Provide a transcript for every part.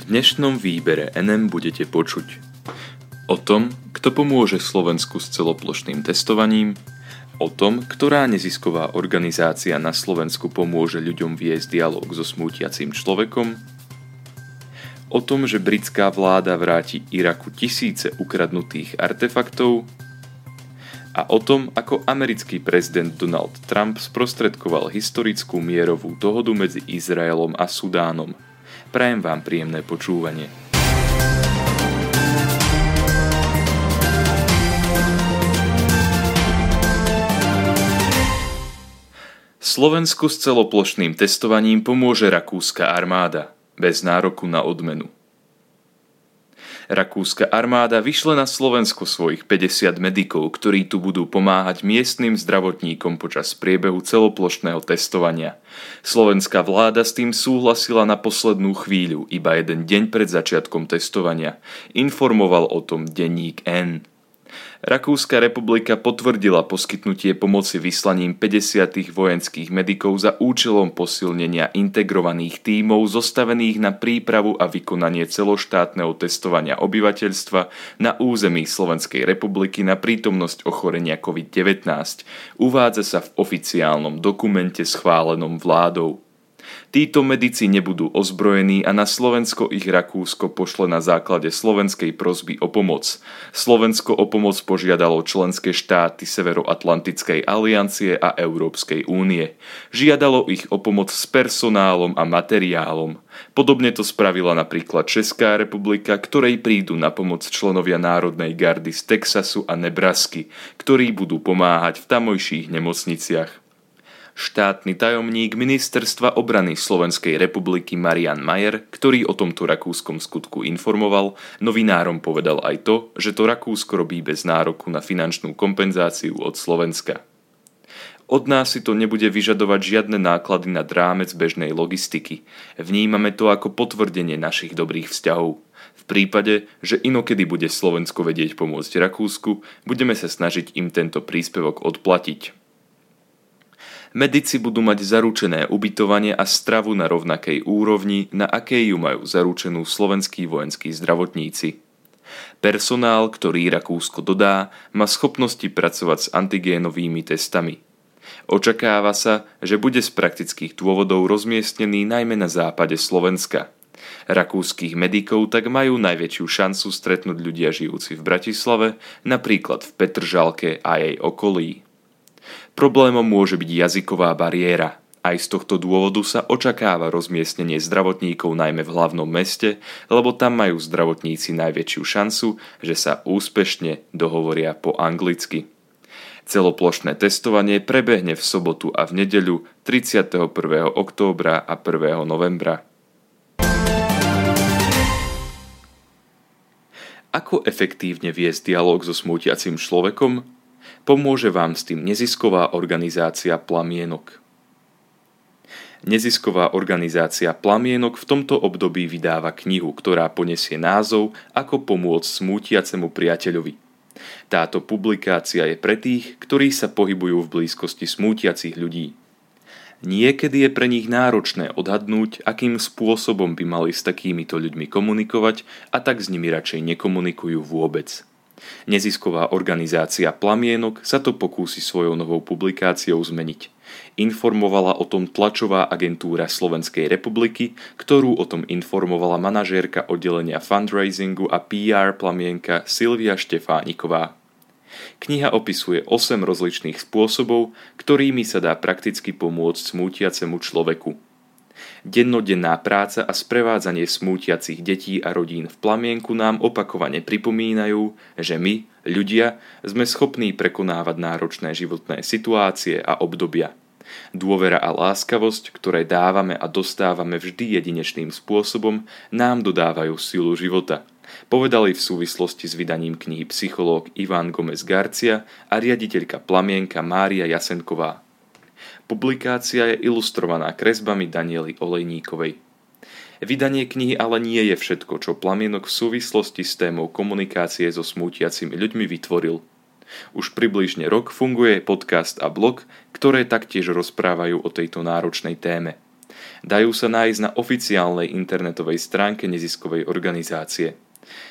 V dnešnom výbere NM budete počuť o tom, kto pomôže Slovensku s celoplošným testovaním, o tom, ktorá nezisková organizácia na Slovensku pomôže ľuďom viesť dialog so smútiacím človekom, o tom, že britská vláda vráti Iraku tisíce ukradnutých artefaktov a o tom, ako americký prezident Donald Trump sprostredkoval historickú mierovú dohodu medzi Izraelom a Sudánom. Prajem vám príjemné počúvanie. Slovensku s celoplošným testovaním pomôže rakúska armáda, bez nároku na odmenu. Rakúska armáda vyšle na Slovensko svojich 50 medikov, ktorí tu budú pomáhať miestnym zdravotníkom počas priebehu celoplošného testovania. Slovenská vláda s tým súhlasila na poslednú chvíľu, iba jeden deň pred začiatkom testovania. Informoval o tom denník N. Rakúska republika potvrdila poskytnutie pomoci vyslaním 50 vojenských medikov za účelom posilnenia integrovaných tímov zostavených na prípravu a vykonanie celoštátneho testovania obyvateľstva na území Slovenskej republiky na prítomnosť ochorenia COVID-19. Uvádza sa v oficiálnom dokumente schválenom vládou. Títo medici nebudú ozbrojení a na Slovensko ich Rakúsko pošle na základe slovenskej prosby o pomoc. Slovensko o pomoc požiadalo členské štáty Severoatlantickej aliancie a Európskej únie. Žiadalo ich o pomoc s personálom a materiálom. Podobne to spravila napríklad Česká republika, ktorej prídu na pomoc členovia Národnej gardy z Texasu a Nebrasky, ktorí budú pomáhať v tamojších nemocniciach. Štátny tajomník Ministerstva obrany Slovenskej republiky Marian Majer, ktorý o tomto rakúskom skutku informoval, novinárom povedal aj to, že to Rakúsko robí bez nároku na finančnú kompenzáciu od Slovenska. Od nás si to nebude vyžadovať žiadne náklady na rámec bežnej logistiky. Vnímame to ako potvrdenie našich dobrých vzťahov. V prípade, že inokedy bude Slovensko vedieť pomôcť Rakúsku, budeme sa snažiť im tento príspevok odplatiť. Medici budú mať zaručené ubytovanie a stravu na rovnakej úrovni, na akej ju majú zaručenú slovenskí vojenskí zdravotníci. Personál, ktorý Rakúsko dodá, má schopnosti pracovať s antigénovými testami. Očakáva sa, že bude z praktických dôvodov rozmiestnený najmä na západe Slovenska. Rakúskych medikov tak majú najväčšiu šancu stretnúť ľudia žijúci v Bratislave, napríklad v Petržalke a jej okolí. Problémom môže byť jazyková bariéra. Aj z tohto dôvodu sa očakáva rozmiestnenie zdravotníkov najmä v hlavnom meste, lebo tam majú zdravotníci najväčšiu šancu, že sa úspešne dohovoria po anglicky. Celoplošné testovanie prebehne v sobotu a v nedeľu 31. októbra a 1. novembra. Ako efektívne viesť dialog so smútiacim človekom? Pomôže vám s tým nezisková organizácia Plamienok. Nezisková organizácia Plamienok v tomto období vydáva knihu, ktorá ponesie názov Ako pomôcť smútiacemu priateľovi. Táto publikácia je pre tých, ktorí sa pohybujú v blízkosti smútiacich ľudí. Niekedy je pre nich náročné odhadnúť, akým spôsobom by mali s takýmito ľuďmi komunikovať a tak s nimi radšej nekomunikujú vôbec. Nezisková organizácia Plamienok sa to pokúsi svojou novou publikáciou zmeniť. Informovala o tom tlačová agentúra Slovenskej republiky, ktorú o tom informovala manažérka oddelenia fundraisingu a PR Plamienka Silvia Štefániková. Kniha opisuje 8 rozličných spôsobov, ktorými sa dá prakticky pomôcť smútiacemu človeku – Dennodenná práca a sprevádzanie smútiacich detí a rodín v plamienku nám opakovane pripomínajú, že my, ľudia, sme schopní prekonávať náročné životné situácie a obdobia. Dôvera a láskavosť, ktoré dávame a dostávame vždy jedinečným spôsobom, nám dodávajú silu života. Povedali v súvislosti s vydaním knihy psychológ Iván Gomez Garcia a riaditeľka Plamienka Mária Jasenková. Publikácia je ilustrovaná kresbami Daniely Olejníkovej. Vydanie knihy ale nie je všetko, čo Plamienok v súvislosti s témou komunikácie so smútiacimi ľuďmi vytvoril. Už približne rok funguje podcast a blog, ktoré taktiež rozprávajú o tejto náročnej téme. Dajú sa nájsť na oficiálnej internetovej stránke neziskovej organizácie.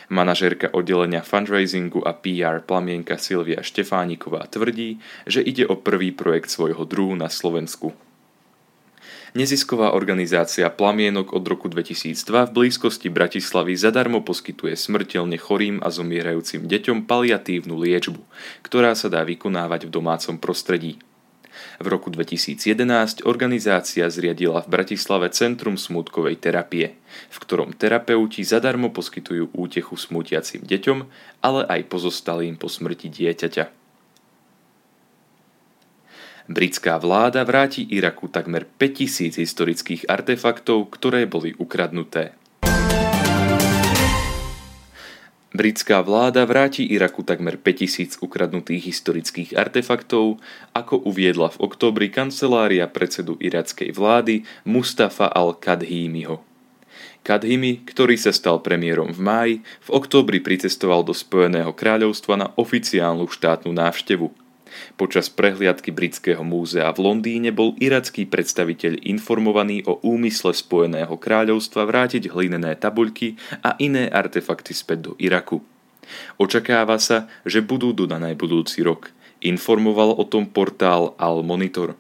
Manažérka oddelenia fundraisingu a PR plamienka Silvia Štefániková tvrdí, že ide o prvý projekt svojho druhu na Slovensku. Nezisková organizácia Plamienok od roku 2002 v blízkosti Bratislavy zadarmo poskytuje smrteľne chorým a zomierajúcim deťom paliatívnu liečbu, ktorá sa dá vykonávať v domácom prostredí. V roku 2011 organizácia zriadila v Bratislave Centrum smutkovej terapie, v ktorom terapeuti zadarmo poskytujú útechu smutiacim deťom, ale aj pozostalým po smrti dieťaťa. Britská vláda vráti Iraku takmer 5000 historických artefaktov, ktoré boli ukradnuté. Britská vláda vráti Iraku takmer 5000 ukradnutých historických artefaktov, ako uviedla v oktobri kancelária predsedu irackej vlády Mustafa al-Kadhimiho. Kadhimi, ktorý sa stal premiérom v máji, v októbri pricestoval do Spojeného kráľovstva na oficiálnu štátnu návštevu – Počas prehliadky Britského múzea v Londýne bol iracký predstaviteľ informovaný o úmysle Spojeného kráľovstva vrátiť hlinené tabuľky a iné artefakty späť do Iraku. Očakáva sa, že budú dodané budúci rok. Informoval o tom portál Al Monitor.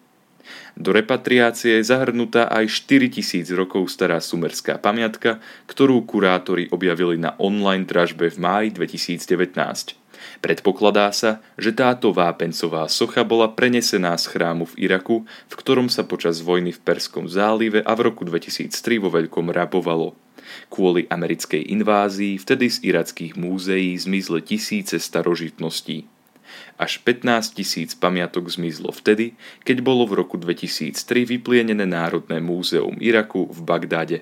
Do repatriácie je zahrnutá aj 4000 rokov stará sumerská pamiatka, ktorú kurátori objavili na online dražbe v máji 2019. Predpokladá sa, že táto vápencová socha bola prenesená z chrámu v Iraku, v ktorom sa počas vojny v Perskom zálive a v roku 2003 vo veľkom rabovalo. Kvôli americkej invázii vtedy z irackých múzeí zmizli tisíce starožitností. Až 15 tisíc pamiatok zmizlo vtedy, keď bolo v roku 2003 vyplienené Národné múzeum Iraku v Bagdade.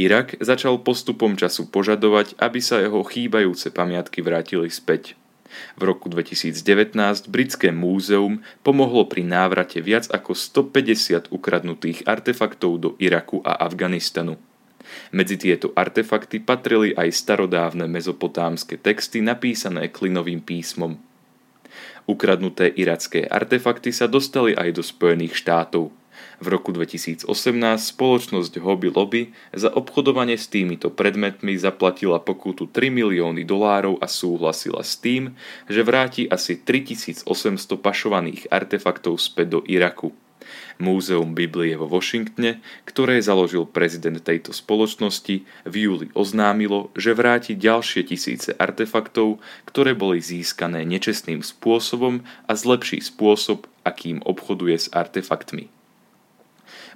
Irak začal postupom času požadovať, aby sa jeho chýbajúce pamiatky vrátili späť. V roku 2019 Britské múzeum pomohlo pri návrate viac ako 150 ukradnutých artefaktov do Iraku a Afganistanu. Medzi tieto artefakty patrili aj starodávne mezopotámske texty napísané klinovým písmom. Ukradnuté iracké artefakty sa dostali aj do Spojených štátov – v roku 2018 spoločnosť Hobby Lobby za obchodovanie s týmito predmetmi zaplatila pokutu 3 milióny dolárov a súhlasila s tým, že vráti asi 3800 pašovaných artefaktov späť do Iraku. Múzeum Biblie vo Washingtone, ktoré založil prezident tejto spoločnosti, v júli oznámilo, že vráti ďalšie tisíce artefaktov, ktoré boli získané nečestným spôsobom a zlepší spôsob, akým obchoduje s artefaktmi.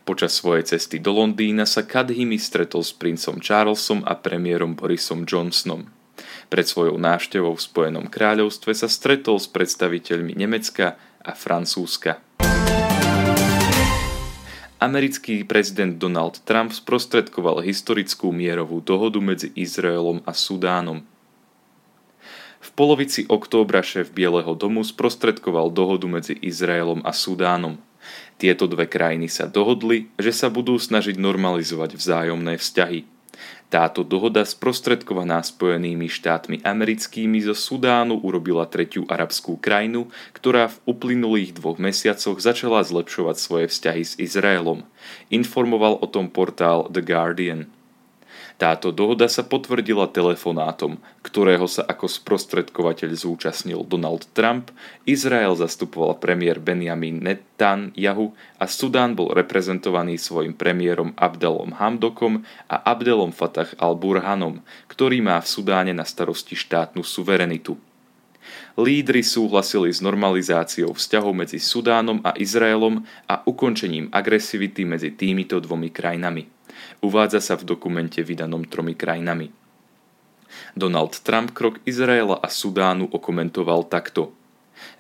Počas svojej cesty do Londýna sa Kadhimi stretol s princom Charlesom a premiérom Borisom Johnsonom. Pred svojou návštevou v Spojenom kráľovstve sa stretol s predstaviteľmi Nemecka a Francúzska. Americký prezident Donald Trump sprostredkoval historickú mierovú dohodu medzi Izraelom a Sudánom. V polovici októbra šéf Bieleho domu sprostredkoval dohodu medzi Izraelom a Sudánom. Tieto dve krajiny sa dohodli, že sa budú snažiť normalizovať vzájomné vzťahy. Táto dohoda sprostredkovaná Spojenými štátmi americkými zo Sudánu urobila tretiu arabskú krajinu, ktorá v uplynulých dvoch mesiacoch začala zlepšovať svoje vzťahy s Izraelom. Informoval o tom portál The Guardian. Táto dohoda sa potvrdila telefonátom, ktorého sa ako sprostredkovateľ zúčastnil Donald Trump, Izrael zastupoval premiér Benjamin Netanyahu a Sudán bol reprezentovaný svojim premiérom Abdelom Hamdokom a Abdelom Fatah al-Burhanom, ktorý má v Sudáne na starosti štátnu suverenitu. Lídry súhlasili s normalizáciou vzťahov medzi Sudánom a Izraelom a ukončením agresivity medzi týmito dvomi krajinami. Uvádza sa v dokumente vydanom tromi krajinami. Donald Trump krok Izraela a Sudánu okomentoval takto.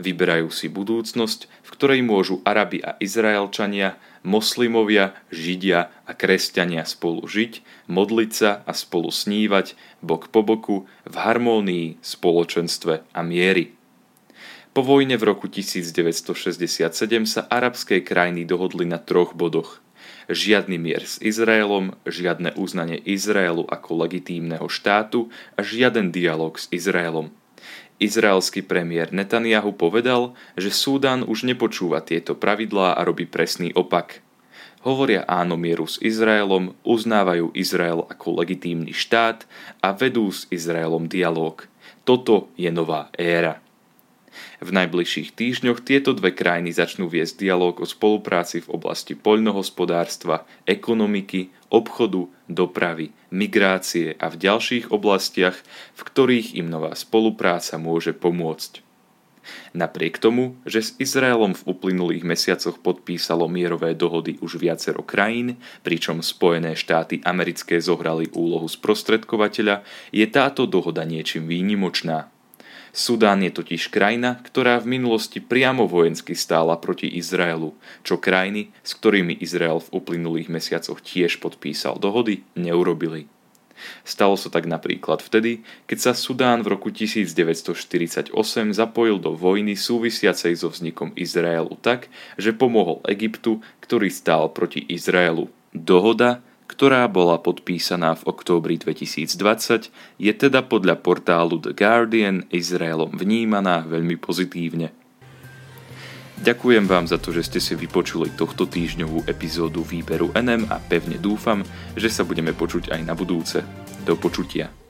Vyberajú si budúcnosť, v ktorej môžu Arabi a Izraelčania, moslimovia, židia a kresťania spolu žiť, modliť sa a spolu snívať, bok po boku, v harmónii, spoločenstve a miery. Po vojne v roku 1967 sa arabské krajiny dohodli na troch bodoch – žiadny mier s Izraelom, žiadne uznanie Izraelu ako legitímneho štátu a žiaden dialog s Izraelom. Izraelský premiér Netanyahu povedal, že Súdan už nepočúva tieto pravidlá a robí presný opak. hovoria áno mieru s Izraelom, uznávajú Izrael ako legitímny štát a vedú s Izraelom dialog. Toto je nová éra. V najbližších týždňoch tieto dve krajiny začnú viesť dialog o spolupráci v oblasti poľnohospodárstva, ekonomiky, obchodu, dopravy, migrácie a v ďalších oblastiach, v ktorých im nová spolupráca môže pomôcť. Napriek tomu, že s Izraelom v uplynulých mesiacoch podpísalo mierové dohody už viacero krajín, pričom Spojené štáty americké zohrali úlohu sprostredkovateľa, je táto dohoda niečím výnimočná. Sudán je totiž krajina, ktorá v minulosti priamo vojensky stála proti Izraelu, čo krajiny, s ktorými Izrael v uplynulých mesiacoch tiež podpísal dohody, neurobili. Stalo sa tak napríklad vtedy, keď sa Sudán v roku 1948 zapojil do vojny súvisiacej so vznikom Izraelu tak, že pomohol Egyptu, ktorý stál proti Izraelu. Dohoda, ktorá bola podpísaná v októbri 2020, je teda podľa portálu The Guardian Izraelom vnímaná veľmi pozitívne. Ďakujem vám za to, že ste si vypočuli tohto týždňovú epizódu výberu NM a pevne dúfam, že sa budeme počuť aj na budúce. Do počutia.